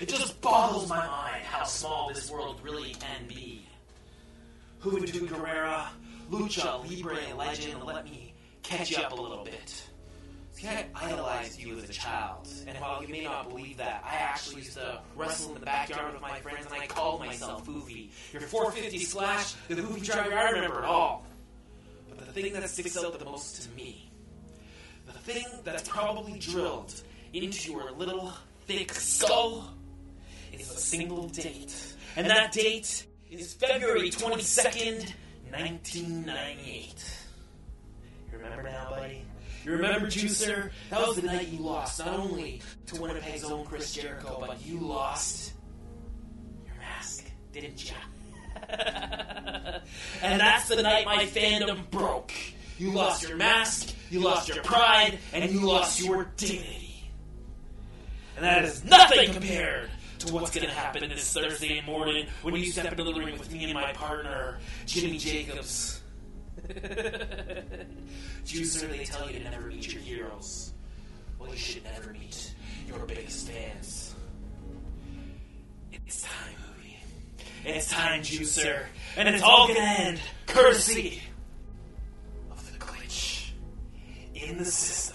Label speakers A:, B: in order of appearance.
A: It just boggles my mind how small this world really can be. Juventud Guerrera, Lucha Libre legend, let me catch you up a little bit. See, I idolized you as a child, and while you may not believe that, I actually used to wrestle in the backyard with my friends, and I called myself Juvi. Your 450 splash, the Juvi driver, I remember it all. But the thing that sticks out the most to me, the thing that's probably drilled into your little thick skull, is a single date. And that date is February 22nd, 1998. You remember now, buddy? You remember, Juicer? That was the night you lost, not only to Winnipeg's own Chris Jericho, but you lost your mask, didn't ya? and that's the night my fandom broke. You lost your mask, you lost your pride, and you lost your dignity. And that is nothing compared to what's going to happen this Thursday morning when you step into the ring with me and my partner, Jimmy Jacobs. Juicer, they tell you to never meet your heroes. Well, you should never meet your biggest fans. It's time, Juvi. It's time, Juicer. And it's all gonna end courtesy of the glitch in the system.